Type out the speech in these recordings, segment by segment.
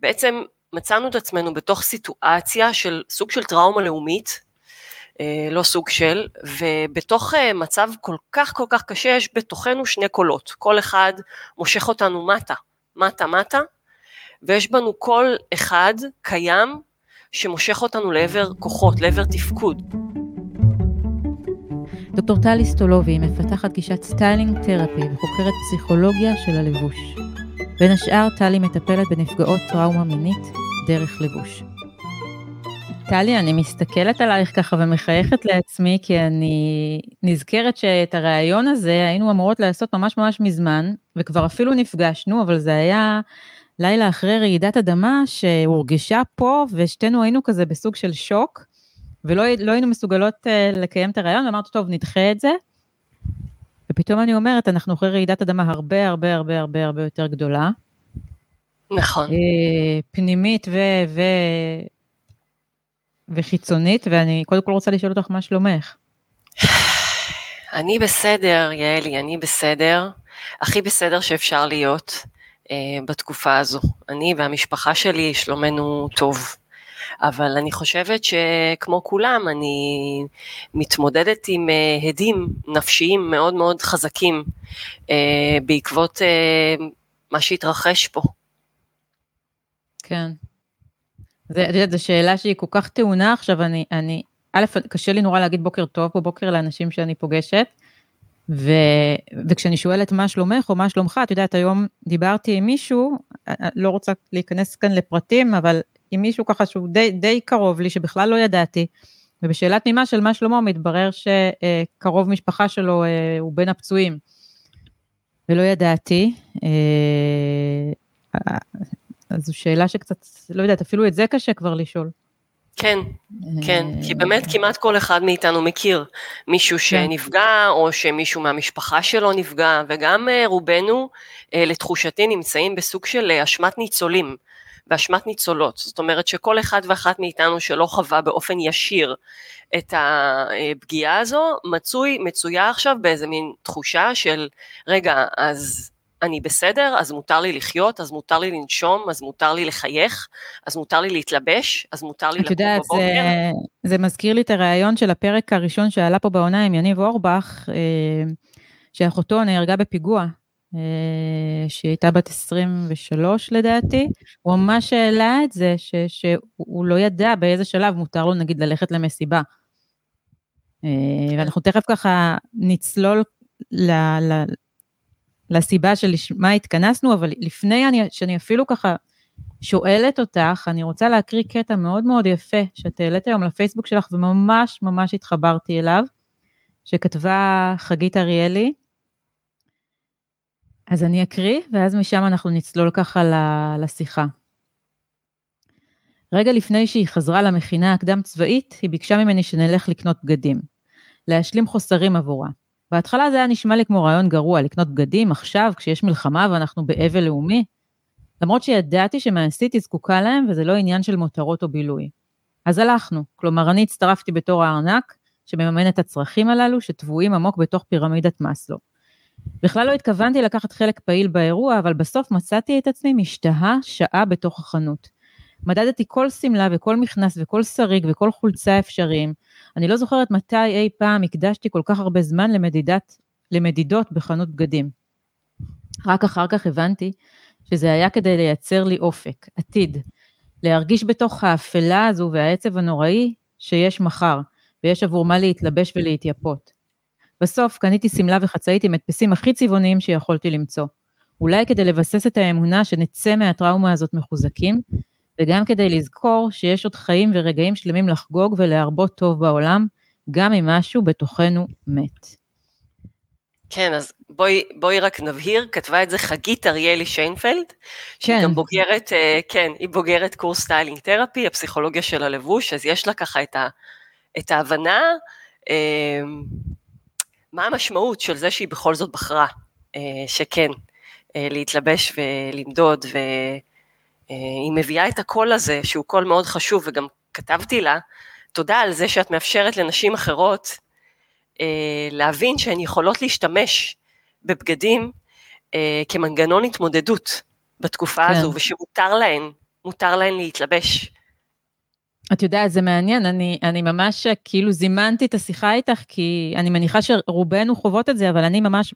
בעצם מצאנו את עצמנו בתוך סיטואציה של סוג של טראומה לאומית, אה, לא סוג של, ובתוך אה, מצב כל כך כל כך קשה יש בתוכנו שני קולות, כל אחד מושך אותנו מטה, מטה מטה, ויש בנו קול אחד קיים שמושך אותנו לעבר כוחות, לעבר תפקוד. דוקטור טלי סטולובי מפתחת גישת styling therapy וחוקרת פסיכולוגיה של הלבוש. בין השאר, טלי מטפלת בנפגעות טראומה מינית דרך לבוש. טלי, אני מסתכלת עלייך ככה ומחייכת לעצמי, כי אני נזכרת שאת הריאיון הזה היינו אמורות לעשות ממש ממש מזמן, וכבר אפילו נפגשנו, אבל זה היה לילה אחרי רעידת אדמה שהורגשה פה, ושתינו היינו כזה בסוג של שוק, ולא לא היינו מסוגלות uh, לקיים את הריאיון, ואמרתי, טוב, נדחה את זה. ופתאום אני אומרת, אנחנו אחרי רעידת אדמה הרבה הרבה הרבה הרבה הרבה יותר גדולה. נכון. Uh, פנימית ו... ו... וחיצונית, ואני קודם כל רוצה לשאול אותך מה שלומך. אני בסדר, יעלי, אני בסדר. הכי בסדר שאפשר להיות uh, בתקופה הזו. אני והמשפחה שלי, שלומנו טוב. אבל אני חושבת שכמו כולם, אני מתמודדת עם uh, הדים נפשיים מאוד מאוד חזקים uh, בעקבות uh, מה שהתרחש פה. כן. זה, את יודעת, זו שאלה שהיא כל כך טעונה עכשיו, אני, אני, א', קשה לי נורא להגיד בוקר טוב או בוקר לאנשים שאני פוגשת, ו, וכשאני שואלת מה שלומך או מה שלומך, את יודעת, היום דיברתי עם מישהו, לא רוצה להיכנס כאן לפרטים, אבל עם מישהו ככה שהוא די, די קרוב לי, שבכלל לא ידעתי, ובשאלה תמימה של מה שלמה, מתברר שקרוב משפחה שלו אה, הוא בין הפצועים. ולא ידעתי. אה, אז זו שאלה שקצת, לא יודעת, אפילו את זה קשה כבר לשאול. כן, כן, כי באמת כמעט כל אחד מאיתנו מכיר מישהו כן. שנפגע, או שמישהו מהמשפחה שלו נפגע, וגם רובנו, לתחושתי, נמצאים בסוג של אשמת ניצולים. באשמת ניצולות. זאת אומרת שכל אחד ואחת מאיתנו שלא חווה באופן ישיר את הפגיעה הזו, מצוי, מצויה עכשיו באיזה מין תחושה של, רגע, אז אני בסדר, אז מותר לי לחיות, אז מותר לי לנשום, אז מותר לי לחייך, אז מותר לי להתלבש, אז מותר לי לקום בבוקר. את יודעת, זה, זה מזכיר לי את הריאיון של הפרק הראשון שעלה פה בעונה עם יניב אורבך, אה, שאחותו נהרגה בפיגוע, שהיא הייתה בת 23 לדעתי, הוא ממש העלה את זה, ש, שהוא לא ידע באיזה שלב מותר לו נגיד ללכת למסיבה. אה, ואנחנו תכף ככה נצלול ל, ל, לסיבה שלשמה התכנסנו, אבל לפני אני, שאני אפילו ככה שואלת אותך, אני רוצה להקריא קטע מאוד מאוד יפה שאת העלית היום לפייסבוק שלך, וממש ממש התחברתי אליו, שכתבה חגית אריאלי, אז אני אקריא, ואז משם אנחנו נצלול ככה לשיחה. רגע לפני שהיא חזרה למכינה הקדם צבאית, היא ביקשה ממני שנלך לקנות בגדים. להשלים חוסרים עבורה. בהתחלה זה היה נשמע לי כמו רעיון גרוע, לקנות בגדים עכשיו, כשיש מלחמה ואנחנו באבל לאומי. למרות שידעתי שמעשית היא זקוקה להם וזה לא עניין של מותרות או בילוי. אז הלכנו, כלומר אני הצטרפתי בתור הארנק שמממן את הצרכים הללו שטבועים עמוק בתוך פירמידת מאסלו. בכלל לא התכוונתי לקחת חלק פעיל באירוע, אבל בסוף מצאתי את עצמי משתהה שעה בתוך החנות. מדדתי כל שמלה וכל מכנס וכל שריג וכל חולצה אפשריים. אני לא זוכרת מתי אי פעם הקדשתי כל כך הרבה זמן למדידת, למדידות בחנות בגדים. רק אחר כך הבנתי שזה היה כדי לייצר לי אופק, עתיד. להרגיש בתוך האפלה הזו והעצב הנוראי שיש מחר, ויש עבור מה להתלבש ולהתייפות. בסוף קניתי שמלה וחצאית עם הדפסים הכי צבעוניים שיכולתי למצוא. אולי כדי לבסס את האמונה שנצא מהטראומה הזאת מחוזקים, וגם כדי לזכור שיש עוד חיים ורגעים שלמים לחגוג ולהרבות טוב בעולם, גם אם משהו בתוכנו מת. כן, אז בואי, בואי רק נבהיר, כתבה את זה חגית אריאלי שיינפלד, שהיא כן. גם בוגרת, אה, כן, היא בוגרת קורס styling therapy, הפסיכולוגיה של הלבוש, אז יש לה ככה את, ה, את ההבנה אה, מה המשמעות של זה שהיא בכל זאת בחרה, אה, שכן, להתלבש ולמדוד, והיא מביאה את הקול הזה, שהוא קול מאוד חשוב, וגם כתבתי לה, תודה על זה שאת מאפשרת לנשים אחרות אה, להבין שהן יכולות להשתמש בבגדים אה, כמנגנון התמודדות בתקופה כן. הזו, ושמותר להן, מותר להן להתלבש. את יודעת, זה מעניין, אני, אני ממש כאילו זימנתי את השיחה איתך, כי אני מניחה שרובנו חוות את זה, אבל אני ממש,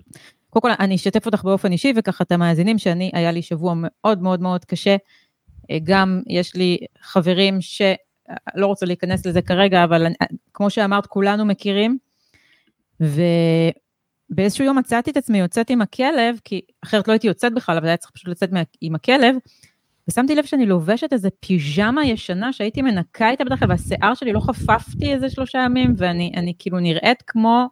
קודם כל אני אשתף אותך באופן אישי, וככה את המאזינים, שאני, היה לי שבוע מאוד מאוד מאוד קשה. אה, גם יש לי חברים ש... לא רוצה להיכנס לזה כרגע, אבל אני, כמו שאמרת, כולנו מכירים. ובאיזשהו יום מצאתי את עצמי יוצאת עם הכלב, כי אחרת לא הייתי יוצאת בכלל, אבל היה צריך פשוט לצאת עם הכלב, ושמתי לב שאני לובשת איזה פיג'מה ישנה שהייתי מנקה איתה בדרך כלל, והשיער שלי לא חפפתי איזה שלושה ימים, ואני כאילו נראית כמו...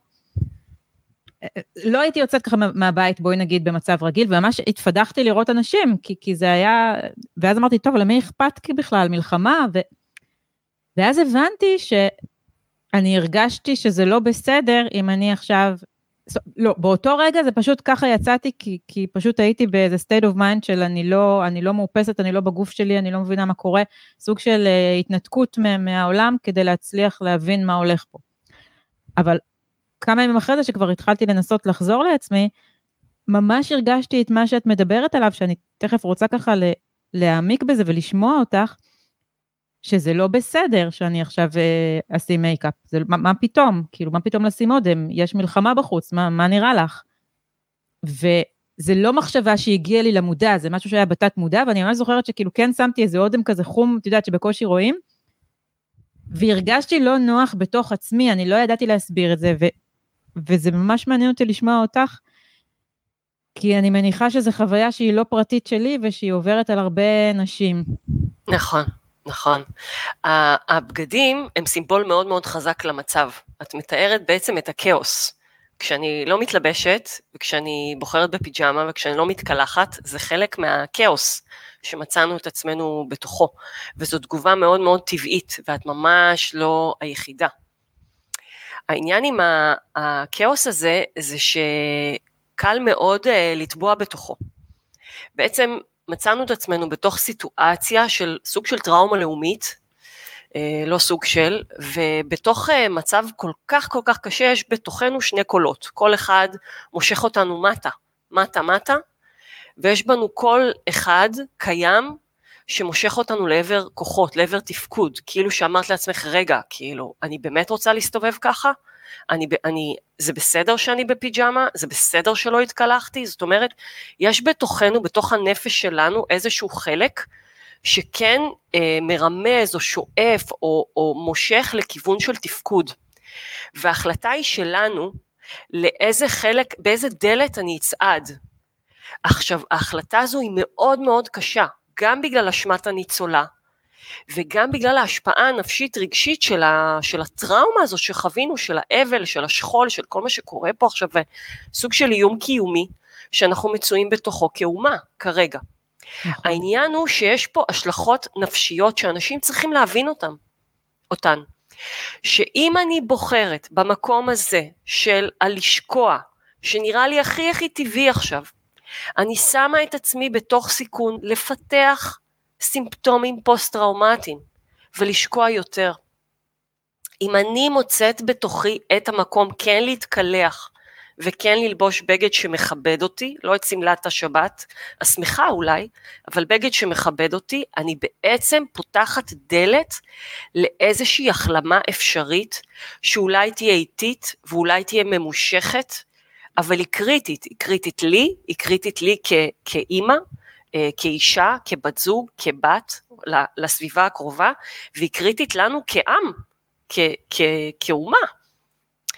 לא הייתי יוצאת ככה מהבית, בואי נגיד, במצב רגיל, וממש התפדחתי לראות אנשים, כי, כי זה היה... ואז אמרתי, טוב, למי אכפת בכלל, מלחמה? ו... ואז הבנתי שאני הרגשתי שזה לא בסדר אם אני עכשיו לא, באותו רגע זה פשוט ככה יצאתי, כי, כי פשוט הייתי באיזה state of mind של אני לא, אני לא מאופסת, אני לא בגוף שלי, אני לא מבינה מה קורה, סוג של uh, התנתקות מהעולם כדי להצליח להבין מה הולך פה. אבל כמה ימים אחרי זה שכבר התחלתי לנסות לחזור לעצמי, ממש הרגשתי את מה שאת מדברת עליו, שאני תכף רוצה ככה להעמיק בזה ולשמוע אותך, שזה לא בסדר שאני עכשיו אה, אשים מייקאפ. זה, מה, מה פתאום? כאילו, מה פתאום לשים אודם? יש מלחמה בחוץ, מה, מה נראה לך? וזה לא מחשבה שהגיעה לי למודע, זה משהו שהיה בתת מודע, ואני ממש זוכרת שכאילו כן שמתי איזה אודם כזה חום, את יודעת, שבקושי רואים, והרגשתי לא נוח בתוך עצמי, אני לא ידעתי להסביר את זה, ו, וזה ממש מעניין אותי לשמוע אותך, כי אני מניחה שזו חוויה שהיא לא פרטית שלי, ושהיא עוברת על הרבה נשים. נכון. נכון. הבגדים הם סימבול מאוד מאוד חזק למצב. את מתארת בעצם את הכאוס. כשאני לא מתלבשת, וכשאני בוחרת בפיג'מה, וכשאני לא מתקלחת, זה חלק מהכאוס שמצאנו את עצמנו בתוכו. וזו תגובה מאוד מאוד טבעית, ואת ממש לא היחידה. העניין עם הכאוס הזה, זה שקל מאוד אה, לטבוע בתוכו. בעצם מצאנו את עצמנו בתוך סיטואציה של סוג של טראומה לאומית, אה, לא סוג של, ובתוך אה, מצב כל כך כל כך קשה יש בתוכנו שני קולות, כל אחד מושך אותנו מטה, מטה מטה, ויש בנו קול אחד קיים שמושך אותנו לעבר כוחות, לעבר תפקוד, כאילו שאמרת לעצמך, רגע, כאילו, אני באמת רוצה להסתובב ככה? אני, אני, זה בסדר שאני בפיג'מה, זה בסדר שלא התקלחתי, זאת אומרת, יש בתוכנו, בתוך הנפש שלנו, איזשהו חלק שכן אה, מרמז או שואף או, או מושך לכיוון של תפקוד. וההחלטה היא שלנו לאיזה חלק, באיזה דלת אני אצעד. עכשיו, ההחלטה הזו היא מאוד מאוד קשה, גם בגלל אשמת הניצולה, וגם בגלל ההשפעה הנפשית רגשית של, ה, של הטראומה הזו שחווינו, של האבל, של השכול, של כל מה שקורה פה עכשיו, סוג של איום קיומי שאנחנו מצויים בתוכו כאומה כרגע. נכון. העניין הוא שיש פה השלכות נפשיות שאנשים צריכים להבין אותן, אותן. שאם אני בוחרת במקום הזה של הלשקוע, שנראה לי הכי הכי טבעי עכשיו, אני שמה את עצמי בתוך סיכון לפתח סימפטומים פוסט-טראומטיים ולשקוע יותר. אם אני מוצאת בתוכי את המקום כן להתקלח וכן ללבוש בגד שמכבד אותי, לא את שמלת השבת, השמחה אולי, אבל בגד שמכבד אותי, אני בעצם פותחת דלת לאיזושהי החלמה אפשרית, שאולי תהיה איטית ואולי תהיה ממושכת, אבל היא קריטית, היא קריטית לי, היא קריטית לי כאימא, כאישה, כבת זוג, כבת, לסביבה הקרובה, והיא קריטית לנו כעם, כאומה.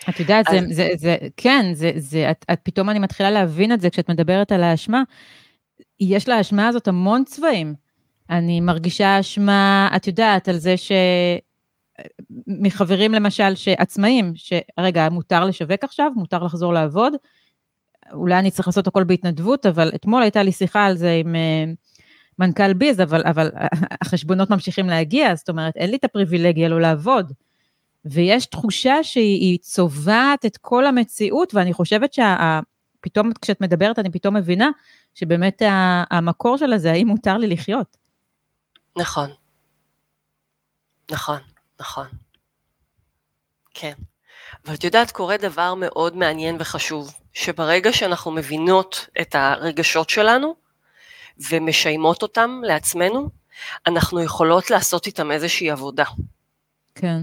את יודעת, אז... זה, זה, זה, כן, זה, זה, את, את פתאום אני מתחילה להבין את זה כשאת מדברת על האשמה. יש לאשמה הזאת המון צבעים. אני מרגישה אשמה, את יודעת, על זה ש... מחברים למשל, שעצמאים, שרגע, מותר לשווק עכשיו, מותר לחזור לעבוד, אולי אני צריך לעשות הכל בהתנדבות, אבל אתמול הייתה לי שיחה על זה עם uh, מנכ"ל ביז, אבל, אבל החשבונות ממשיכים להגיע, זאת אומרת, אין לי את הפריבילגיה לא לעבוד. ויש תחושה שהיא צובעת את כל המציאות, ואני חושבת שפתאום כשאת מדברת, אני פתאום מבינה שבאמת המקור של זה, האם מותר לי לחיות. נכון. נכון, נכון. כן. אבל את יודעת, קורה דבר מאוד מעניין וחשוב, שברגע שאנחנו מבינות את הרגשות שלנו ומשיימות אותם לעצמנו, אנחנו יכולות לעשות איתם איזושהי עבודה. כן.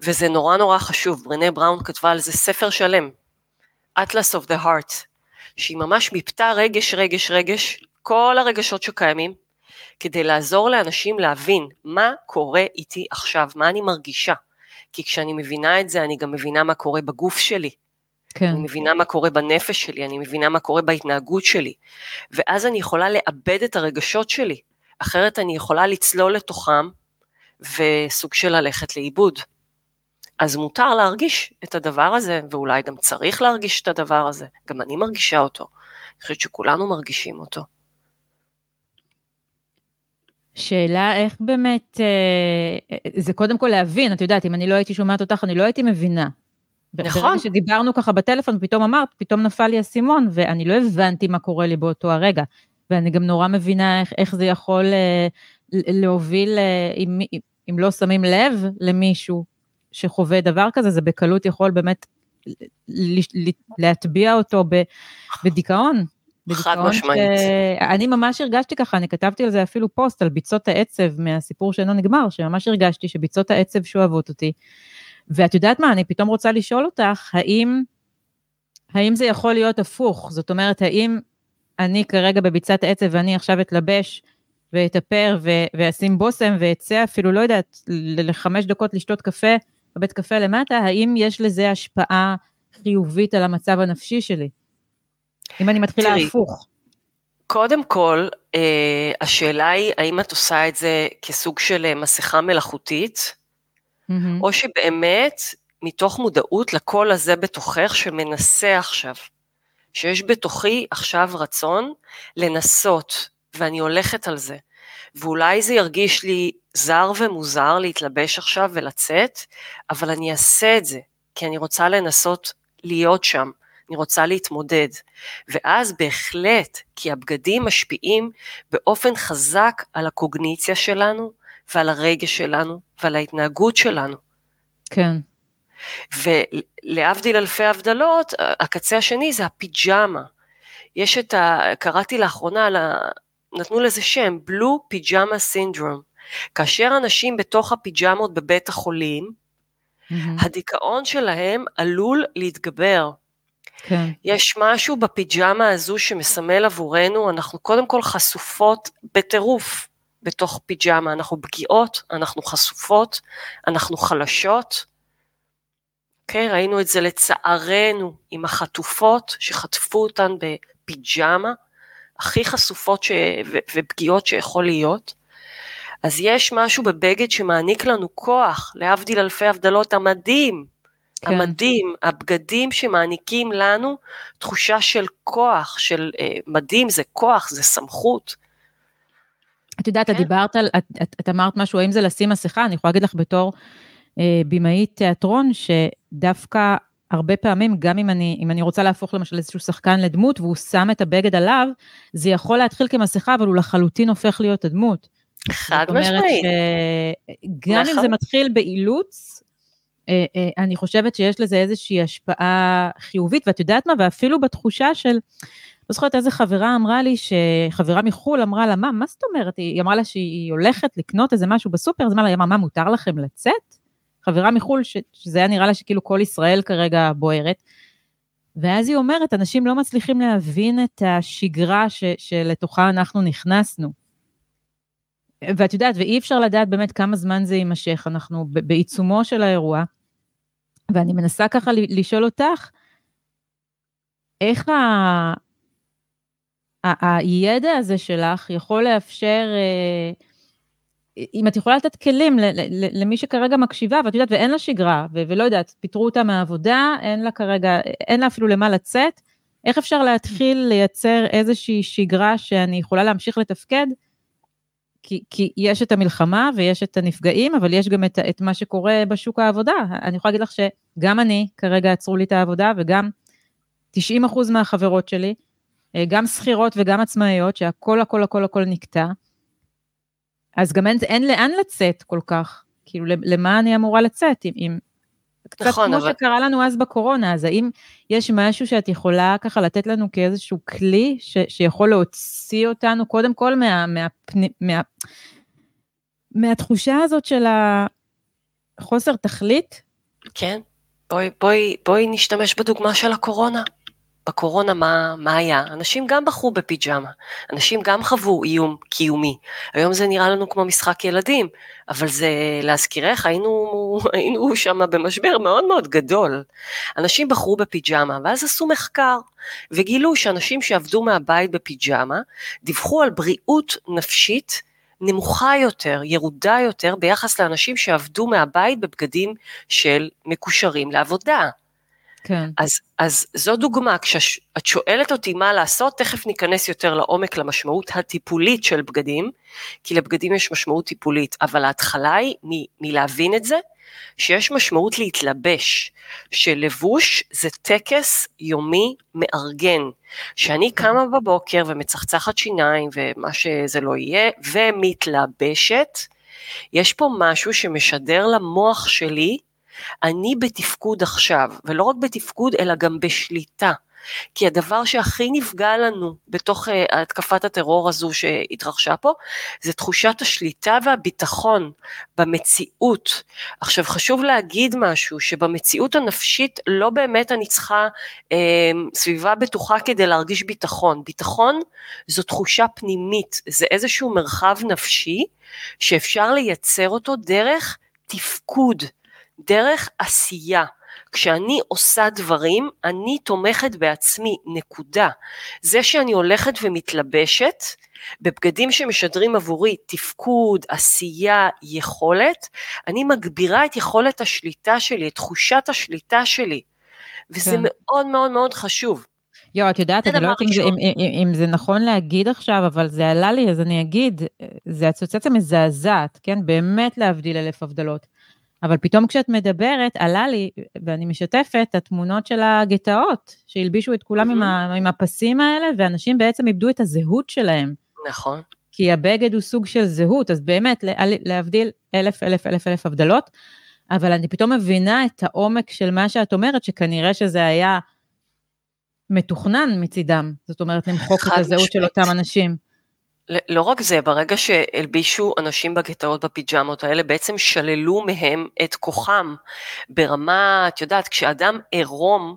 וזה נורא נורא חשוב, ברנה בראון כתבה על זה ספר שלם, Atlas of the Heart, שהיא ממש מיפתה רגש, רגש, רגש, כל הרגשות שקיימים, כדי לעזור לאנשים להבין מה קורה איתי עכשיו, מה אני מרגישה. כי כשאני מבינה את זה, אני גם מבינה מה קורה בגוף שלי. כן. אני מבינה מה קורה בנפש שלי, אני מבינה מה קורה בהתנהגות שלי. ואז אני יכולה לאבד את הרגשות שלי, אחרת אני יכולה לצלול לתוכם וסוג של ללכת לאיבוד. אז מותר להרגיש את הדבר הזה, ואולי גם צריך להרגיש את הדבר הזה. גם אני מרגישה אותו. אני חושבת שכולנו מרגישים אותו. שאלה איך באמת, אה, זה קודם כל להבין, את יודעת, אם אני לא הייתי שומעת אותך, אני לא הייתי מבינה. נכון. ברגע שדיברנו ככה בטלפון, פתאום אמרת, פתאום נפל לי אסימון, ואני לא הבנתי מה קורה לי באותו הרגע. ואני גם נורא מבינה איך, איך זה יכול אה, להוביל, אה, אם, אם לא שמים לב למישהו שחווה דבר כזה, זה בקלות יכול באמת להטביע אותו בדיכאון. חד משמעית. אני ממש הרגשתי ככה, אני כתבתי על זה אפילו פוסט על ביצות העצב מהסיפור שאינו נגמר, שממש הרגשתי שביצות העצב שואבות אותי. ואת יודעת מה, אני פתאום רוצה לשאול אותך, האם, האם זה יכול להיות הפוך? זאת אומרת, האם אני כרגע בביצת עצב ואני עכשיו אתלבש ואתאפר ואשים בושם ואצא אפילו, לא יודעת, לחמש דקות לשתות קפה בבית קפה למטה, האם יש לזה השפעה חיובית על המצב הנפשי שלי? אם אני מתחילה תראי, הפוך. קודם כל, אה, השאלה היא, האם את עושה את זה כסוג של אה, מסכה מלאכותית, mm-hmm. או שבאמת מתוך מודעות לקול הזה בתוכך שמנסה עכשיו, שיש בתוכי עכשיו רצון לנסות, ואני הולכת על זה. ואולי זה ירגיש לי זר ומוזר להתלבש עכשיו ולצאת, אבל אני אעשה את זה, כי אני רוצה לנסות להיות שם, אני רוצה להתמודד. ואז בהחלט, כי הבגדים משפיעים באופן חזק על הקוגניציה שלנו, ועל הרגש שלנו, ועל ההתנהגות שלנו. כן. ולהבדיל אלפי הבדלות, הקצה השני זה הפיג'מה. יש את ה... קראתי לאחרונה, נתנו לזה שם, בלו פיג'מה סינדרום. כאשר אנשים בתוך הפיג'מות בבית החולים, mm-hmm. הדיכאון שלהם עלול להתגבר. כן. יש משהו בפיג'מה הזו שמסמל עבורנו, אנחנו קודם כל חשופות בטירוף בתוך פיג'מה, אנחנו פגיעות, אנחנו חשופות, אנחנו חלשות. כן, ראינו את זה לצערנו עם החטופות שחטפו אותן בפיג'מה, הכי חשופות ש... ו... ופגיעות שיכול להיות. אז יש משהו בבגד שמעניק לנו כוח, להבדיל אלפי הבדלות המדהים, כן. המדים, הבגדים שמעניקים לנו תחושה של כוח, של אה, מדים זה כוח, זה סמכות. את יודעת, כן. את דיברת על, את, את, את אמרת משהו, האם זה לשים מסכה? אני יכולה להגיד לך בתור אה, במאית תיאטרון, שדווקא הרבה פעמים, גם אם אני, אם אני רוצה להפוך למשל איזשהו שחקן לדמות, והוא שם את הבגד עליו, זה יכול להתחיל כמסכה, אבל הוא לחלוטין הופך להיות הדמות. חד משמעית. גם אם זה נכון. מתחיל באילוץ, אני חושבת שיש לזה איזושהי השפעה חיובית, ואת יודעת מה, ואפילו בתחושה של, לא זוכרת איזה חברה אמרה לי, שחברה מחו"ל אמרה לה, מה, מה זאת אומרת? היא אמרה לה שהיא הולכת לקנות איזה משהו בסופר, אז אמרה לה, היא אמרה, מה, מותר לכם לצאת? חברה מחו"ל, ש, שזה היה נראה לה שכאילו כל ישראל כרגע בוערת. ואז היא אומרת, אנשים לא מצליחים להבין את השגרה ש, שלתוכה אנחנו נכנסנו. ואת יודעת, ואי אפשר לדעת באמת כמה זמן זה יימשך, אנחנו בעיצומו של האירוע, ואני מנסה ככה לשאול אותך, איך ה... ה... הידע הזה שלך יכול לאפשר, אה, אם את יכולה לתת כלים למי שכרגע מקשיבה, ואת יודעת, ואין לה שגרה, ולא יודעת, פיטרו אותה מהעבודה, אין לה כרגע, אין לה אפילו למה לצאת, איך אפשר להתחיל לייצר איזושהי שגרה שאני יכולה להמשיך לתפקד, כי, כי יש את המלחמה ויש את הנפגעים, אבל יש גם את, את מה שקורה בשוק העבודה. אני יכולה להגיד לך שגם אני, כרגע עצרו לי את העבודה, וגם 90 אחוז מהחברות שלי, אה, גם שכירות וגם עצמאיות, שהכל הכל הכל הכל נקטע, אז גם אין, אין לאן לצאת כל כך. כאילו, למה אני אמורה לצאת? אם, אם, קצת נכון, כמו אבל... שקרה לנו אז בקורונה, אז האם יש משהו שאת יכולה ככה לתת לנו כאיזשהו כלי ש, שיכול להוציא אותנו קודם כל מה, מה, מה, מה, מהתחושה הזאת של החוסר תכלית? כן, בואי, בואי, בואי נשתמש בדוגמה של הקורונה. בקורונה מה, מה היה? אנשים גם בחרו בפיג'מה, אנשים גם חוו איום קיומי. היום זה נראה לנו כמו משחק ילדים, אבל זה, להזכירך, היינו, היינו שם במשבר מאוד מאוד גדול. אנשים בחרו בפיג'מה, ואז עשו מחקר, וגילו שאנשים שעבדו מהבית בפיג'מה, דיווחו על בריאות נפשית נמוכה יותר, ירודה יותר, ביחס לאנשים שעבדו מהבית בבגדים של מקושרים לעבודה. כן. אז, אז זו דוגמה, כשאת שואלת אותי מה לעשות, תכף ניכנס יותר לעומק למשמעות הטיפולית של בגדים, כי לבגדים יש משמעות טיפולית, אבל ההתחלה היא מ, מלהבין את זה, שיש משמעות להתלבש, שלבוש זה טקס יומי מארגן, שאני כן. קמה בבוקר ומצחצחת שיניים ומה שזה לא יהיה, ומתלבשת, יש פה משהו שמשדר למוח שלי, אני בתפקוד עכשיו, ולא רק בתפקוד, אלא גם בשליטה. כי הדבר שהכי נפגע לנו בתוך uh, התקפת הטרור הזו שהתרחשה פה, זה תחושת השליטה והביטחון במציאות. עכשיו חשוב להגיד משהו, שבמציאות הנפשית לא באמת אני צריכה uh, סביבה בטוחה כדי להרגיש ביטחון. ביטחון זו תחושה פנימית, זה איזשהו מרחב נפשי שאפשר לייצר אותו דרך תפקוד. דרך עשייה. כשאני עושה דברים, אני תומכת בעצמי, נקודה. זה שאני הולכת ומתלבשת, בבגדים שמשדרים עבורי תפקוד, עשייה, יכולת, אני מגבירה את יכולת השליטה שלי, את תחושת השליטה שלי. וזה כן. מאוד מאוד מאוד חשוב. יואו, את יודעת, אני לא יודעת אם, אם, אם, אם זה נכון להגיד עכשיו, אבל זה עלה לי, אז אני אגיד, זה אסוציאציה מזעזעת, כן? באמת להבדיל אלף הבדלות. אבל פתאום כשאת מדברת, עלה לי, ואני משתפת, התמונות של הגטאות, שהלבישו את כולם mm-hmm. עם, ה, עם הפסים האלה, ואנשים בעצם איבדו את הזהות שלהם. נכון. כי הבגד הוא סוג של זהות, אז באמת, להבדיל אלף, אלף, אלף, אלף הבדלות, אבל אני פתאום מבינה את העומק של מה שאת אומרת, שכנראה שזה היה מתוכנן מצידם. זאת אומרת, למחוק את הזהות משפט. של אותם אנשים. לא רק זה, ברגע שהלבישו אנשים בגטאות בפיג'מות האלה, בעצם שללו מהם את כוחם. ברמה, את יודעת, כשאדם עירום,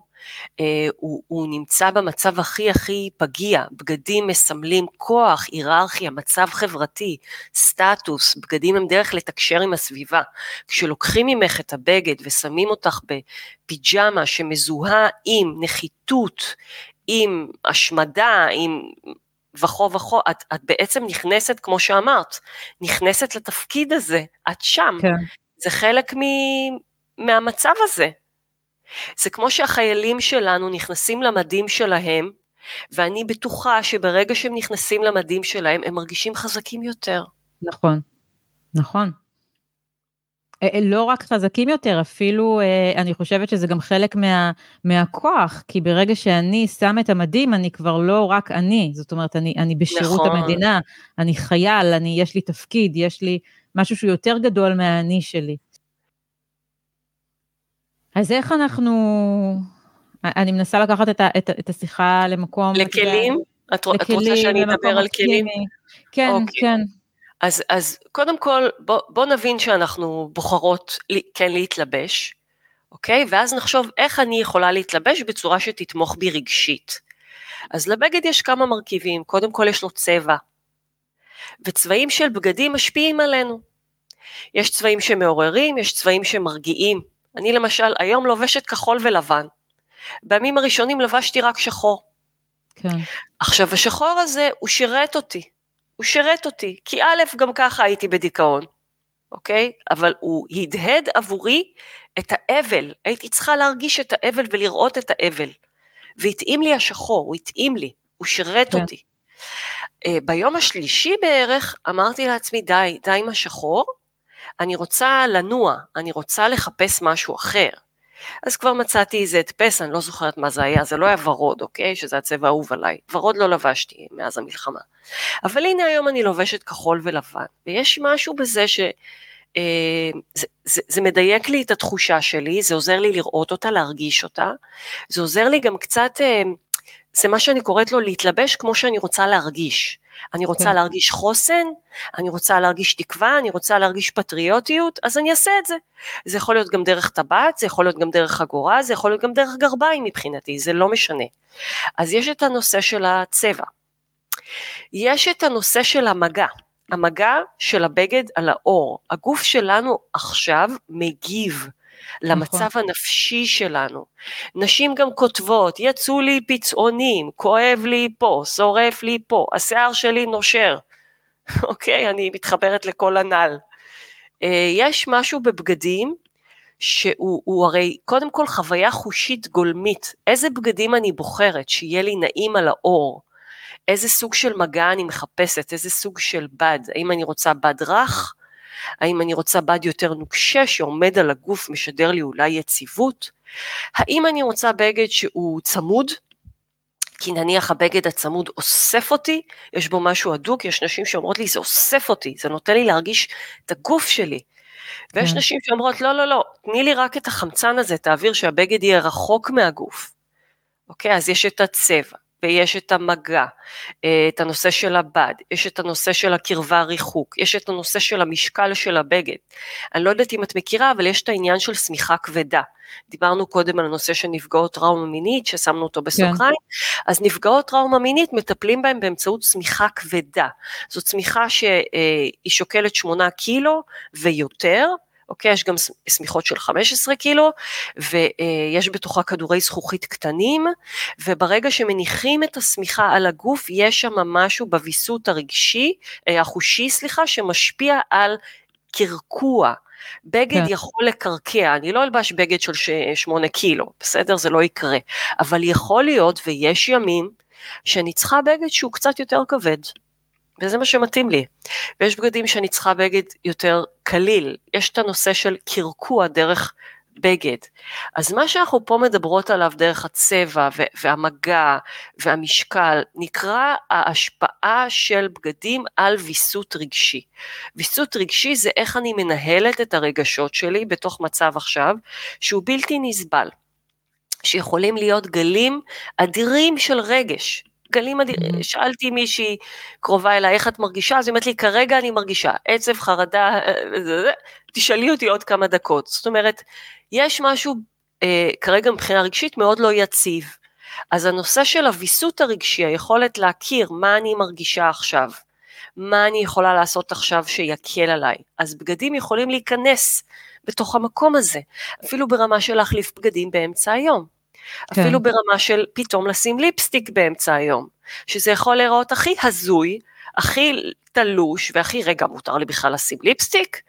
אה, הוא, הוא נמצא במצב הכי הכי פגיע, בגדים מסמלים כוח, היררכיה, מצב חברתי, סטטוס, בגדים הם דרך לתקשר עם הסביבה. כשלוקחים ממך את הבגד ושמים אותך בפיג'מה שמזוהה עם נחיתות, עם השמדה, עם וכו וכו, את, את בעצם נכנסת, כמו שאמרת, נכנסת לתפקיד הזה, את שם. כן. זה חלק מ, מהמצב הזה. זה כמו שהחיילים שלנו נכנסים למדים שלהם, ואני בטוחה שברגע שהם נכנסים למדים שלהם, הם מרגישים חזקים יותר. נכון, נכון. אה, אה, לא רק חזקים יותר, אפילו אה, אני חושבת שזה גם חלק מה, מהכוח, כי ברגע שאני שם את המדים, אני כבר לא רק אני, זאת אומרת, אני, אני בשירות נכון. המדינה, אני חייל, אני, יש לי תפקיד, יש לי משהו שהוא יותר גדול מהאני שלי. אז איך אנחנו, אני מנסה לקחת את, ה, את, את השיחה למקום... לכלים? את, לכלים, את רוצה שאני אדבר על כלים? כן, אוקיי. כן. אז, אז קודם כל בוא, בוא נבין שאנחנו בוחרות כן להתלבש, אוקיי? ואז נחשוב איך אני יכולה להתלבש בצורה שתתמוך בי רגשית. אז לבגד יש כמה מרכיבים, קודם כל יש לו צבע, וצבעים של בגדים משפיעים עלינו. יש צבעים שמעוררים, יש צבעים שמרגיעים. אני למשל היום לובשת כחול ולבן. בימים הראשונים לבשתי רק שחור. כן. עכשיו השחור הזה הוא שירת אותי, הוא שירת אותי, כי א', גם ככה הייתי בדיכאון, אוקיי? אבל הוא הדהד עבורי את האבל, הייתי צריכה להרגיש את האבל ולראות את האבל. והתאים לי השחור, הוא התאים לי, הוא שירת כן. אותי. Uh, ביום השלישי בערך אמרתי לעצמי, די, די עם השחור, אני רוצה לנוע, אני רוצה לחפש משהו אחר. אז כבר מצאתי איזה הדפס, אני לא זוכרת מה זה היה, זה לא היה ורוד, אוקיי? שזה הצבע האהוב עליי. ורוד לא לבשתי מאז המלחמה. אבל הנה היום אני לובשת כחול ולבן, ויש משהו בזה ש... אה, זה, זה, זה מדייק לי את התחושה שלי, זה עוזר לי לראות אותה, להרגיש אותה, זה עוזר לי גם קצת, אה, זה מה שאני קוראת לו להתלבש כמו שאני רוצה להרגיש. אני רוצה כן. להרגיש חוסן, אני רוצה להרגיש תקווה, אני רוצה להרגיש פטריוטיות, אז אני אעשה את זה. זה יכול להיות גם דרך טבעת, זה יכול להיות גם דרך חגורה, זה יכול להיות גם דרך גרביים מבחינתי, זה לא משנה. אז יש את הנושא של הצבע. יש את הנושא של המגע. המגע של הבגד על האור. הגוף שלנו עכשיו מגיב. למצב נכון. הנפשי שלנו. נשים גם כותבות, יצאו לי פצעונים, כואב לי פה, שורף לי פה, השיער שלי נושר. אוקיי, אני מתחברת לכל הנ"ל. אה, יש משהו בבגדים שהוא הרי קודם כל חוויה חושית גולמית. איזה בגדים אני בוחרת, שיהיה לי נעים על האור. איזה סוג של מגע אני מחפשת, איזה סוג של בד, האם אני רוצה בד רך, האם אני רוצה בד יותר נוקשה שעומד על הגוף, משדר לי אולי יציבות, האם אני רוצה בגד שהוא צמוד, כי נניח הבגד הצמוד אוסף אותי, יש בו משהו הדוק, יש נשים שאומרות לי זה אוסף אותי, זה נותן לי להרגיש את הגוף שלי. ויש כן. נשים שאומרות לא לא לא, תני לי רק את החמצן הזה, את האוויר שהבגד יהיה רחוק מהגוף. אוקיי, אז יש את הצבע, ויש את המגע, אה, את הנושא של הבד, יש את הנושא של הקרבה ריחוק, יש את הנושא של המשקל של הבגד. אני לא יודעת אם את מכירה, אבל יש את העניין של שמיכה כבדה. דיברנו קודם על הנושא של נפגעות טראומה מינית, ששמנו אותו בסוגריים, כן. אז נפגעות טראומה מינית מטפלים בהם באמצעות שמיכה כבדה. זאת שמיכה שהיא שוקלת 8 קילו ויותר, אוקיי? יש גם שמיכות של 15 קילו, ויש בתוכה כדורי זכוכית קטנים, וברגע שמניחים את השמיכה על הגוף, יש שם משהו בוויסות הרגשי, אה, החושי, סליחה, שמשפיע על קרקוע. בגד כן. יכול לקרקע, אני לא אלבש בגד של 8 קילו, בסדר? זה לא יקרה. אבל יכול להיות, ויש ימים, שאני צריכה בגד שהוא קצת יותר כבד. וזה מה שמתאים לי. ויש בגדים שאני צריכה בגד יותר קליל, יש את הנושא של קרקוע דרך בגד. אז מה שאנחנו פה מדברות עליו דרך הצבע והמגע והמשקל, נקרא ההשפעה של בגדים על ויסות רגשי. ויסות רגשי זה איך אני מנהלת את הרגשות שלי בתוך מצב עכשיו שהוא בלתי נסבל. שיכולים להיות גלים אדירים של רגש, גלים אדירים, שאלתי מישהי קרובה אליי, איך את מרגישה? אז היא אומרת לי, כרגע אני מרגישה עצב, חרדה, אה, תשאלי אותי עוד כמה דקות. זאת אומרת, יש משהו אה, כרגע מבחינה רגשית מאוד לא יציב. אז הנושא של הוויסות הרגשי, היכולת להכיר מה אני מרגישה עכשיו, מה אני יכולה לעשות עכשיו שיקל עליי. אז בגדים יכולים להיכנס בתוך המקום הזה, אפילו ברמה של להחליף בגדים באמצע היום. כן. אפילו ברמה של פתאום לשים ליפסטיק באמצע היום, שזה יכול להיראות הכי הזוי, הכי תלוש והכי רגע מותר לי בכלל לשים ליפסטיק,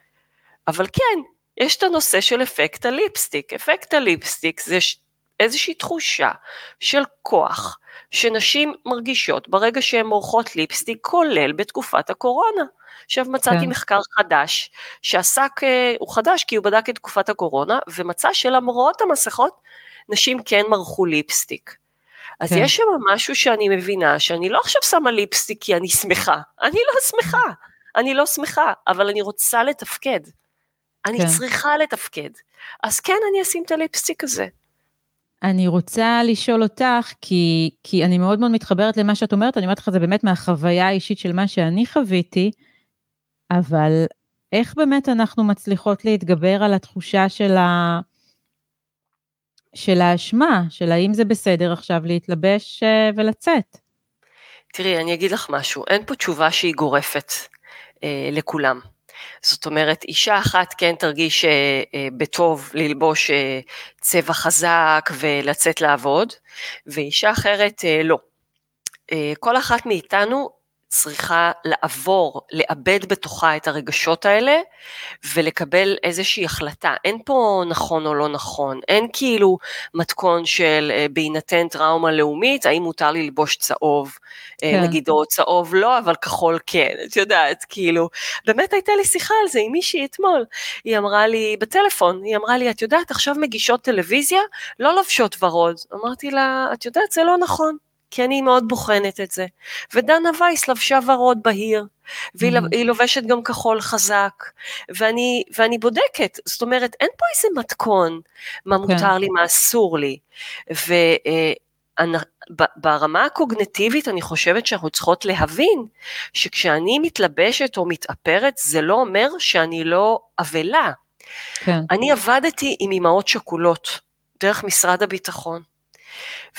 אבל כן, יש את הנושא של אפקט הליפסטיק. אפקט הליפסטיק זה איזושהי תחושה של כוח שנשים מרגישות ברגע שהן מורחות ליפסטיק, כולל בתקופת הקורונה. עכשיו מצאתי כן. מחקר חדש שעסק, אה, הוא חדש כי הוא בדק את תקופת הקורונה ומצא שלמרות המסכות נשים כן מרחו ליפסטיק. אז כן. יש שם משהו שאני מבינה, שאני לא עכשיו שמה ליפסטיק כי אני שמחה, אני לא שמחה, אני לא שמחה, אבל אני רוצה לתפקד. אני כן. צריכה לתפקד. אז כן, אני אשים את הליפסטיק הזה. אני רוצה לשאול אותך, כי, כי אני מאוד מאוד מתחברת למה שאת אומרת, אני אומרת לך, זה באמת מהחוויה האישית של מה שאני חוויתי, אבל איך באמת אנחנו מצליחות להתגבר על התחושה של ה... של האשמה, של האם זה בסדר עכשיו להתלבש אה, ולצאת. תראי, אני אגיד לך משהו, אין פה תשובה שהיא גורפת אה, לכולם. זאת אומרת, אישה אחת כן תרגיש אה, אה, בטוב ללבוש אה, צבע חזק ולצאת לעבוד, ואישה אחרת אה, לא. אה, כל אחת מאיתנו צריכה לעבור, לאבד בתוכה את הרגשות האלה ולקבל איזושהי החלטה. אין פה נכון או לא נכון, אין כאילו מתכון של אה, בהינתן טראומה לאומית, האם מותר לי ללבוש צהוב, אה, כן. נגיד, או צהוב לא, אבל כחול כן, את יודעת, כאילו, באמת הייתה לי שיחה על זה עם מישהי אתמול, היא אמרה לי, בטלפון, היא אמרה לי, את יודעת, עכשיו מגישות טלוויזיה, לא לובשות ורוד. אמרתי לה, את יודעת, זה לא נכון. כי אני מאוד בוחנת את זה. ודנה וייס לבשה ורוד בהיר, והיא mm-hmm. לובשת גם כחול חזק, ואני, ואני בודקת, זאת אומרת, אין פה איזה מתכון, מה כן. מותר לי, מה אסור לי. ברמה הקוגנטיבית אני חושבת שאנחנו צריכות להבין שכשאני מתלבשת או מתאפרת זה לא אומר שאני לא אבלה. כן. אני עבדתי עם אמהות שכולות דרך משרד הביטחון,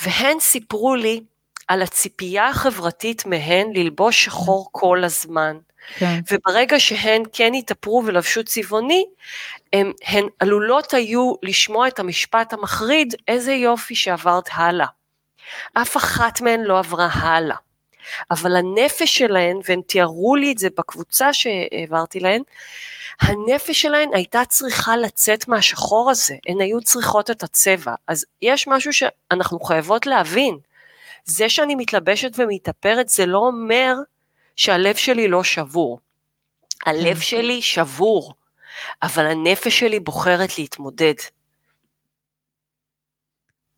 והן סיפרו לי על הציפייה החברתית מהן ללבוש שחור כל הזמן. כן. וברגע שהן כן התאפרו ולבשו צבעוני, הן, הן עלולות היו לשמוע את המשפט המחריד, איזה יופי שעברת הלאה. אף אחת מהן לא עברה הלאה. אבל הנפש שלהן, והן תיארו לי את זה בקבוצה שהעברתי להן, הנפש שלהן הייתה צריכה לצאת מהשחור הזה, הן היו צריכות את הצבע. אז יש משהו שאנחנו חייבות להבין, זה שאני מתלבשת ומתאפרת זה לא אומר שהלב שלי לא שבור. הלב כן. שלי שבור, אבל הנפש שלי בוחרת להתמודד.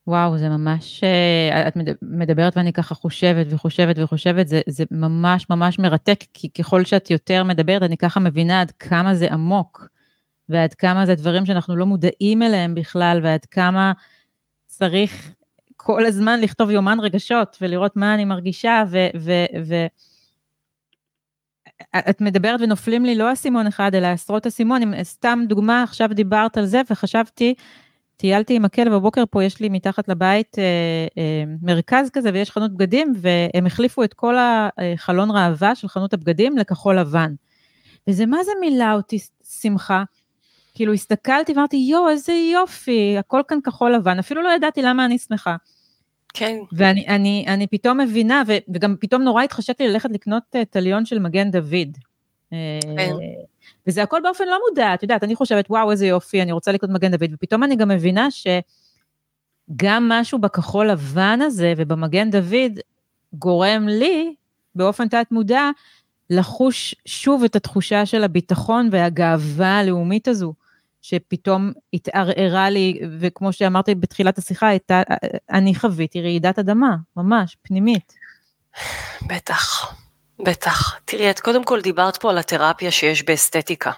וואו, זה ממש, אה, את מדברת ואני ככה חושבת וחושבת וחושבת, זה, זה ממש ממש מרתק, כי ככל שאת יותר מדברת, אני ככה מבינה עד כמה זה עמוק, ועד כמה זה דברים שאנחנו לא מודעים אליהם בכלל, ועד כמה צריך כל הזמן לכתוב יומן רגשות, ולראות מה אני מרגישה, ו... ו, ו את מדברת ונופלים לי לא אסימון אחד, אלא עשרות אסימונים. סתם דוגמה, עכשיו דיברת על זה, וחשבתי, טיילתי עם הכלב בבוקר, פה יש לי מתחת לבית אה, אה, מרכז כזה, ויש חנות בגדים, והם החליפו את כל החלון ראווה של חנות הבגדים לכחול לבן. וזה מה זה מילא אותי שמחה? כאילו הסתכלתי ואמרתי, יואו, איזה יופי, הכל כאן כחול לבן, אפילו לא ידעתי למה אני שמחה. כן. ואני אני, אני פתאום מבינה, ו, וגם פתאום נורא התחשבתי ללכת לקנות אה, טליון של מגן דוד. כן. וזה הכל באופן לא מודע, את יודעת, אני חושבת, וואו, איזה יופי, אני רוצה לקנות מגן דוד, ופתאום אני גם מבינה שגם משהו בכחול לבן הזה ובמגן דוד גורם לי, באופן תת-מודע, לחוש שוב את התחושה של הביטחון והגאווה הלאומית הזו. שפתאום התערערה לי, וכמו שאמרתי בתחילת השיחה, הייתה, אני חוויתי רעידת אדמה, ממש, פנימית. בטח, בטח. תראי, את קודם כל דיברת פה על התרפיה שיש באסתטיקה.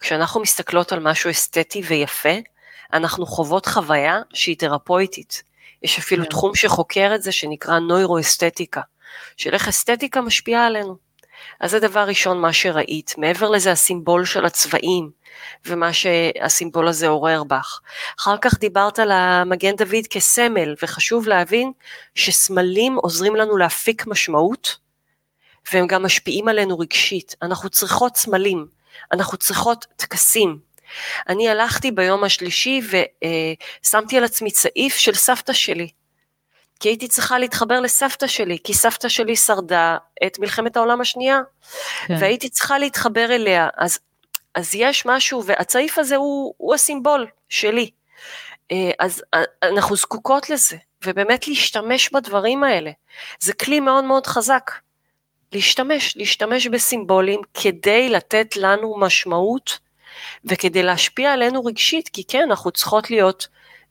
כשאנחנו מסתכלות על משהו אסתטי ויפה, אנחנו חוות חוויה שהיא תרפויטית. יש אפילו yeah. כן. תחום שחוקר את זה שנקרא נוירואסתטיקה, של איך אסתטיקה משפיעה עלינו. אז זה דבר ראשון מה שראית. מעבר לזה הסימבול של הצבעים, ומה שהסימבול הזה עורר בך. אחר כך דיברת על המגן דוד כסמל, וחשוב להבין שסמלים עוזרים לנו להפיק משמעות, והם גם משפיעים עלינו רגשית. אנחנו צריכות סמלים, אנחנו צריכות טקסים. אני הלכתי ביום השלישי ושמתי על עצמי צעיף של סבתא שלי. כי הייתי צריכה להתחבר לסבתא שלי, כי סבתא שלי שרדה את מלחמת העולם השנייה, כן. והייתי צריכה להתחבר אליה. אז אז יש משהו, והצעיף הזה הוא, הוא הסימבול שלי. אה, אז אה, אנחנו זקוקות לזה, ובאמת להשתמש בדברים האלה. זה כלי מאוד מאוד חזק. להשתמש, להשתמש בסימבולים כדי לתת לנו משמעות וכדי להשפיע עלינו רגשית, כי כן, אנחנו צריכות להיות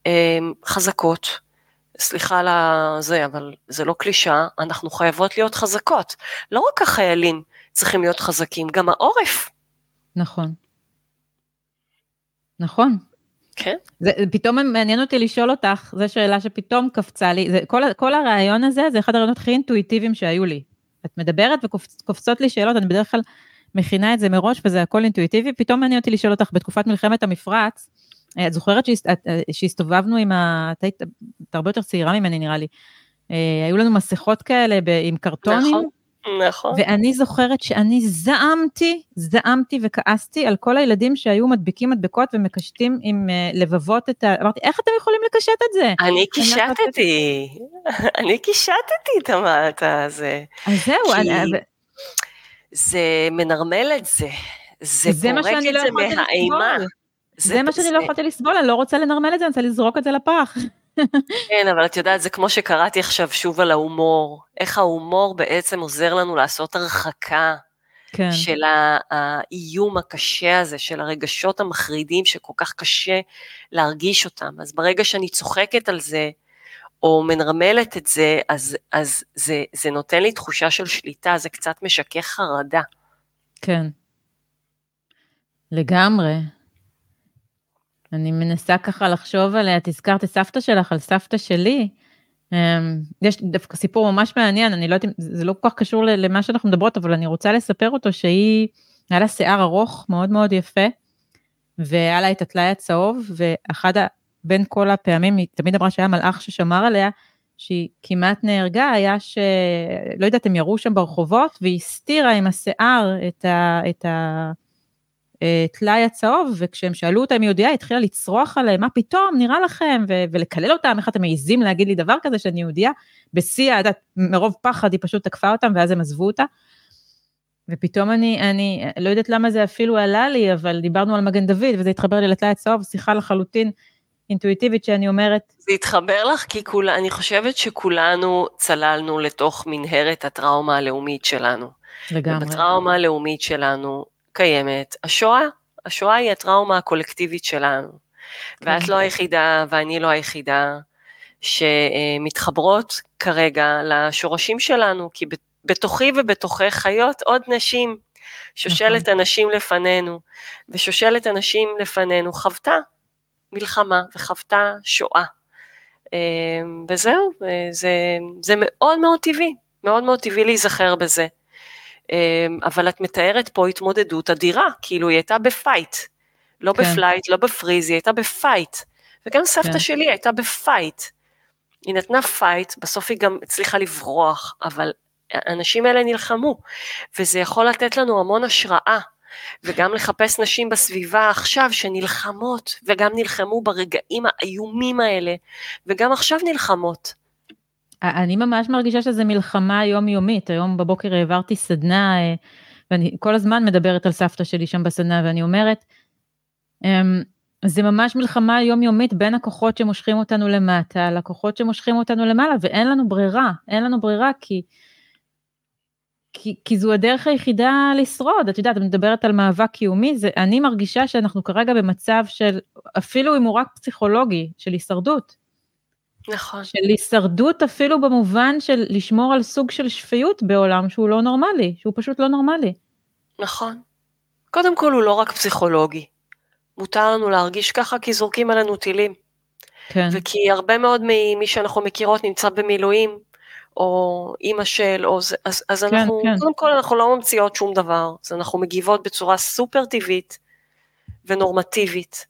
אה, חזקות. סליחה על זה, אבל זה לא קלישה, אנחנו חייבות להיות חזקות. לא רק החיילים צריכים להיות חזקים, גם העורף נכון. נכון. כן. זה פתאום מעניין אותי לשאול אותך, זו שאלה שפתאום קפצה לי, זה, כל, כל הרעיון הזה זה אחד הרעיונות הכי אינטואיטיביים שהיו לי. את מדברת וקופצות לי שאלות, אני בדרך כלל מכינה את זה מראש וזה הכל אינטואיטיבי, פתאום מעניין אותי לשאול אותך, בתקופת מלחמת המפרץ, את זוכרת שהסתובבנו עם ה... את היית הרבה יותר צעירה ממני נראה לי, אה, היו לנו מסכות כאלה עם קרטונים. נכון. נכון. ואני זוכרת שאני זעמתי, זעמתי וכעסתי על כל הילדים שהיו מדביקים מדבקות ומקשטים עם uh, לבבות את ה... אמרתי, איך אתם יכולים לקשט את זה? אני קישטתי, אני קישטתי את הזה. אז זהו, כי... אני... זה מנרמל את זה, זה פורק את לא זה מהאימה. זה, מה שאני לא יכולתי לסבול, אני לא רוצה לנרמל את זה, אני רוצה לזרוק את זה לפח. כן, אבל את יודעת, זה כמו שקראתי עכשיו שוב על ההומור, איך ההומור בעצם עוזר לנו לעשות הרחקה כן. של האיום הקשה הזה, של הרגשות המחרידים שכל כך קשה להרגיש אותם. אז ברגע שאני צוחקת על זה, או מנרמלת את זה, אז, אז זה, זה נותן לי תחושה של שליטה, זה קצת משכך חרדה. כן. לגמרי. אני מנסה ככה לחשוב עליה, את הזכרת את סבתא שלך על סבתא שלי. יש דווקא סיפור ממש מעניין, אני לא יודעת אם זה לא כל כך קשור למה שאנחנו מדברות, אבל אני רוצה לספר אותו שהיא, היה לה שיער ארוך מאוד מאוד יפה, והיה לה את הטלאי הצהוב, ואחד, בין כל הפעמים, היא תמיד אמרה שהיה מלאך ששמר עליה, שהיא כמעט נהרגה, היה ש... לא יודעת, הם ירו שם ברחובות, והיא הסתירה עם השיער את ה... את ה... טלאי הצהוב, וכשהם שאלו אותה אם היא יהודייה, היא התחילה לצרוח עליהם, מה פתאום, נראה לכם, ו- ולקלל אותם, איך אתם מעיזים להגיד לי דבר כזה שאני יהודייה? בשיא, את יודעת, מרוב פחד היא פשוט תקפה אותם, ואז הם עזבו אותה. ופתאום אני, אני לא יודעת למה זה אפילו עלה לי, אבל דיברנו על מגן דוד, וזה התחבר לי לטלאי הצהוב, שיחה לחלוטין אינטואיטיבית שאני אומרת. זה התחבר לך כי כול, אני חושבת שכולנו צללנו לתוך מנהרת הטראומה הלאומית שלנו. לגמרי. ובטראומה הלאומית שלנו קיימת השואה. השואה היא הטראומה הקולקטיבית שלנו. כן. ואת לא היחידה ואני לא היחידה שמתחברות כרגע לשורשים שלנו, כי בתוכי ובתוכך חיות עוד נשים. שושלת נכון. הנשים לפנינו, ושושלת הנשים לפנינו חוותה מלחמה וחוותה שואה. אמ, וזהו, זה, זה מאוד מאוד טבעי, מאוד מאוד טבעי להיזכר בזה. אמ, אבל את מתארת פה התמודדות אדירה, כאילו היא הייתה ב fight, לא כן. ב flight, לא ב freeze, היא הייתה ב fight. וגם סבתא כן. שלי הייתה ב fight. היא נתנה fight, בסוף היא גם הצליחה לברוח, אבל האנשים האלה נלחמו, וזה יכול לתת לנו המון השראה. וגם לחפש נשים בסביבה עכשיו שנלחמות, וגם נלחמו ברגעים האיומים האלה, וגם עכשיו נלחמות. אני ממש מרגישה שזה מלחמה יומיומית, היום בבוקר העברתי סדנה, אה, ואני כל הזמן מדברת על סבתא שלי שם בסדנה, ואני אומרת, אמ, זה ממש מלחמה יומיומית בין הכוחות שמושכים אותנו למטה, לכוחות שמושכים אותנו למעלה, ואין לנו ברירה, אין לנו ברירה כי... כי, כי זו הדרך היחידה לשרוד, את יודעת, את מדברת על מאבק קיומי, זה, אני מרגישה שאנחנו כרגע במצב של, אפילו אם הוא רק פסיכולוגי, של הישרדות. נכון. של הישרדות אפילו במובן של לשמור על סוג של שפיות בעולם שהוא לא נורמלי, שהוא פשוט לא נורמלי. נכון. קודם כל הוא לא רק פסיכולוגי. מותר לנו להרגיש ככה כי זורקים עלינו טילים. כן. וכי הרבה מאוד ממי שאנחנו מכירות נמצא במילואים, או אימא של, או זה, אז, אז כן, אנחנו, כן. קודם כל אנחנו לא ממציאות שום דבר, אז אנחנו מגיבות בצורה סופר טבעית ונורמטיבית,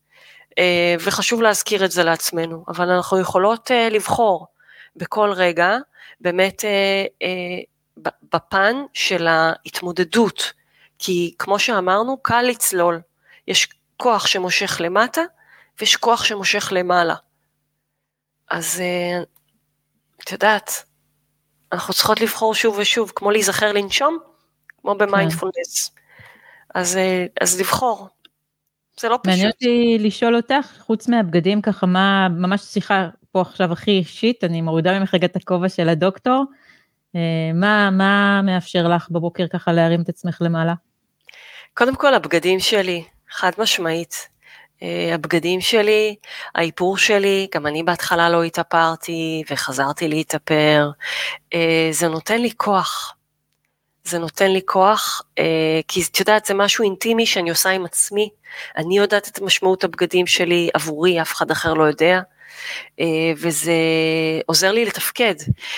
וחשוב להזכיר את זה לעצמנו, אבל אנחנו יכולות אה, לבחור בכל רגע, באמת אה, בפן של ההתמודדות, כי כמו שאמרנו, קל לצלול, יש כוח שמושך למטה, ויש כוח שמושך למעלה. אז את יודעת, אנחנו צריכות לבחור שוב ושוב, כמו להיזכר לנשום, כמו במיינדפולנס. כן. אז, אה, אז לבחור, זה לא פשוט. מעניין אותי לשאול אותך, חוץ מהבגדים, ככה מה, ממש שיחה פה עכשיו הכי אישית, אני מורידה ממך רגע את הכובע של הדוקטור, אה, מה, מה מאפשר לך בבוקר ככה להרים את עצמך למעלה? קודם כל, הבגדים שלי, חד משמעית. אה, הבגדים שלי, האיפור שלי, גם אני בהתחלה לא התאפרתי וחזרתי להתאפר, אה, זה נותן לי כוח. זה נותן לי כוח, אה, כי את יודעת, זה משהו אינטימי שאני עושה עם עצמי. אני יודעת את משמעות הבגדים שלי עבורי, אף אחד אחר לא יודע. אה, וזה עוזר לי לתפקד.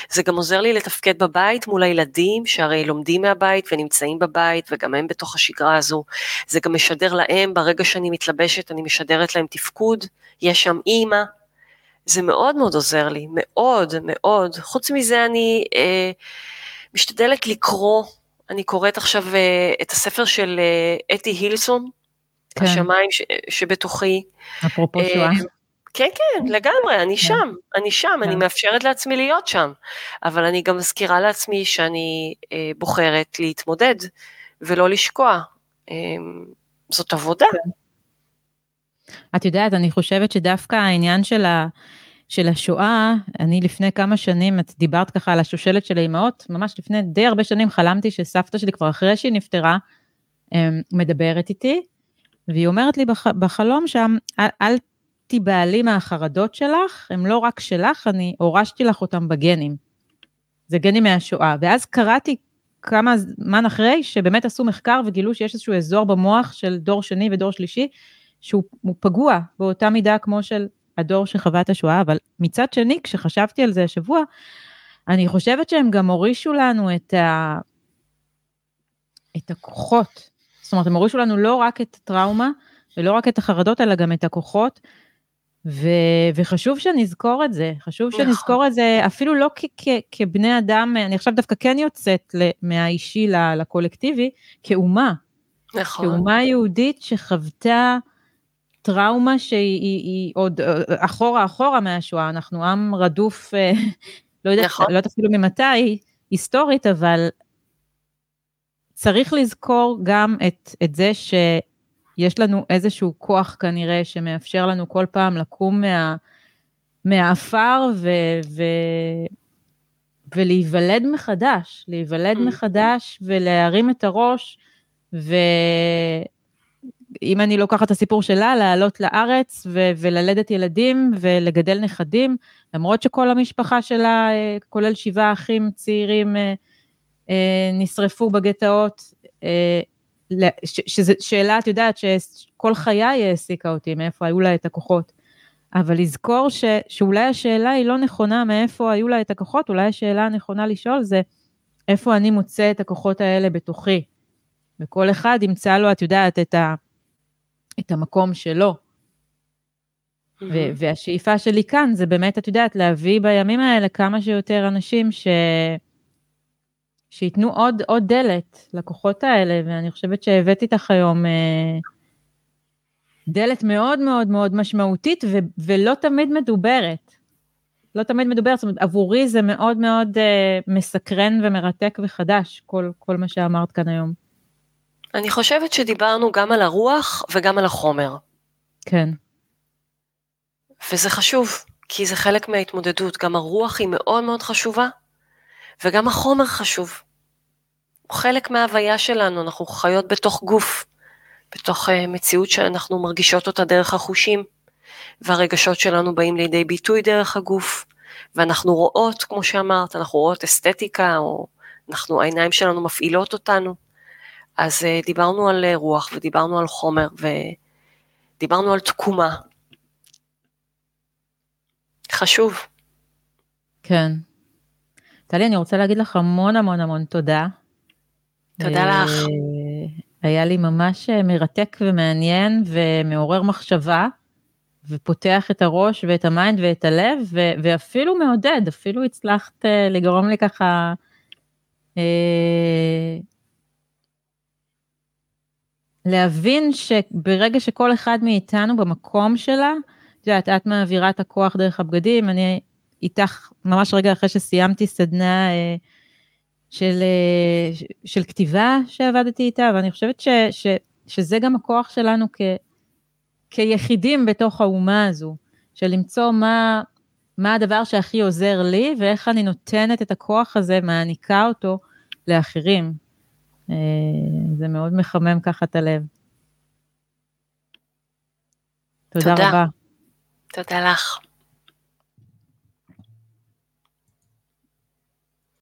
זה גם עוזר לי לתפקד בבית מול הילדים, שהרי לומדים מהבית ונמצאים בבית, וגם הם בתוך השגרה הזו. זה גם משדר להם, ברגע שאני מתלבשת, אני משדרת להם תפקוד, יש שם אימא. זה מאוד מאוד עוזר לי, מאוד מאוד. חוץ מזה אני אה, משתדלת לקרוא, אני קוראת עכשיו אה, את הספר של אה, אתי הילסון, כן. השמיים ש, שבתוכי. אפרופו אה, שואה. כן, כן, לגמרי, אני כן. שם, אני שם, אני כן. מאפשרת לעצמי להיות שם, אבל אני גם מזכירה לעצמי שאני אה, בוחרת להתמודד ולא לשקוע. אה, זאת עבודה. כן. את יודעת, אני חושבת שדווקא העניין של, ה, של השואה, אני לפני כמה שנים, את דיברת ככה על השושלת של האימהות, ממש לפני די הרבה שנים חלמתי שסבתא שלי כבר אחרי שהיא נפטרה, אה, מדברת איתי, והיא אומרת לי בח, בחלום שם, אל, אל תיבהלי מהחרדות שלך, הם לא רק שלך, אני הורשתי לך אותם בגנים. זה גנים מהשואה. ואז קראתי כמה זמן אחרי, שבאמת עשו מחקר וגילו שיש איזשהו אזור במוח של דור שני ודור שלישי, שהוא פגוע באותה מידה כמו של הדור שחווה את השואה, אבל מצד שני, כשחשבתי על זה השבוע, אני חושבת שהם גם הורישו לנו את, ה... את הכוחות. זאת אומרת, הם הורישו לנו לא רק את הטראומה, ולא רק את החרדות, אלא גם את הכוחות. ו... וחשוב שנזכור את זה, חשוב נכון. שנזכור את זה אפילו לא כ- כ- כבני אדם, אני עכשיו דווקא כן יוצאת מהאישי לקולקטיבי, כאומה. נכון. כאומה יהודית שחוותה טראומה שהיא היא, היא עוד אחורה אחורה מהשואה, אנחנו עם רדוף, אה, לא יודעת, נכון. לא יודעת אפילו ממתי, היסטורית, אבל צריך לזכור גם את, את זה שיש לנו איזשהו כוח כנראה שמאפשר לנו כל פעם לקום מה, מהעפר ו, ו, ולהיוולד מחדש, להיוולד mm. מחדש ולהרים את הראש, ו... אם אני לוקחת את הסיפור שלה, לעלות לארץ ו- וללדת ילדים ולגדל נכדים, למרות שכל המשפחה שלה, אה, כולל שבעה אחים צעירים, אה, אה, נשרפו בגטאות, שזו שאלה, את יודעת, שכל חיי העסיקה אותי, מאיפה היו לה את הכוחות. אבל לזכור ש, שאולי השאלה היא לא נכונה מאיפה היו לה את הכוחות, אולי השאלה הנכונה לשאול זה איפה אני מוצא את הכוחות האלה בתוכי. וכל אחד ימצא לו, את יודעת, את, ה, את המקום שלו. Mm-hmm. והשאיפה שלי כאן זה באמת, את יודעת, להביא בימים האלה כמה שיותר אנשים ש... שייתנו עוד, עוד דלת לכוחות האלה, ואני חושבת שהבאתי איתך היום אה, דלת מאוד מאוד מאוד משמעותית ו- ולא תמיד מדוברת. לא תמיד מדוברת, זאת אומרת, עבורי זה מאוד מאוד אה, מסקרן ומרתק וחדש, כל, כל מה שאמרת כאן היום. אני חושבת שדיברנו גם על הרוח וגם על החומר. כן. וזה חשוב, כי זה חלק מההתמודדות. גם הרוח היא מאוד מאוד חשובה, וגם החומר חשוב. הוא חלק מההוויה שלנו, אנחנו חיות בתוך גוף, בתוך uh, מציאות שאנחנו מרגישות אותה דרך החושים, והרגשות שלנו באים לידי ביטוי דרך הגוף, ואנחנו רואות, כמו שאמרת, אנחנו רואות אסתטיקה, או אנחנו, העיניים שלנו מפעילות אותנו. אז uh, דיברנו על uh, רוח ודיברנו על חומר ודיברנו על תקומה. חשוב. כן. טלי, אני רוצה להגיד לך המון המון המון תודה. תודה אה, לך. היה לי ממש מרתק ומעניין ומעורר מחשבה, ופותח את הראש ואת ה mind ואת הלב, ו- ואפילו מעודד, אפילו הצלחת לגרום לי ככה אה, להבין שברגע שכל אחד מאיתנו במקום שלה, את יודעת, את מעבירה את הכוח דרך הבגדים, אני איתך ממש רגע אחרי שסיימתי סדנה אה, של, אה, של כתיבה שעבדתי איתה, ואני חושבת ש, ש, שזה גם הכוח שלנו כ, כיחידים בתוך האומה הזו, של למצוא מה, מה הדבר שהכי עוזר לי, ואיך אני נותנת את הכוח הזה, מעניקה אותו לאחרים. אה, זה מאוד מחמם ככה את הלב. תודה, תודה. רבה. תודה לך.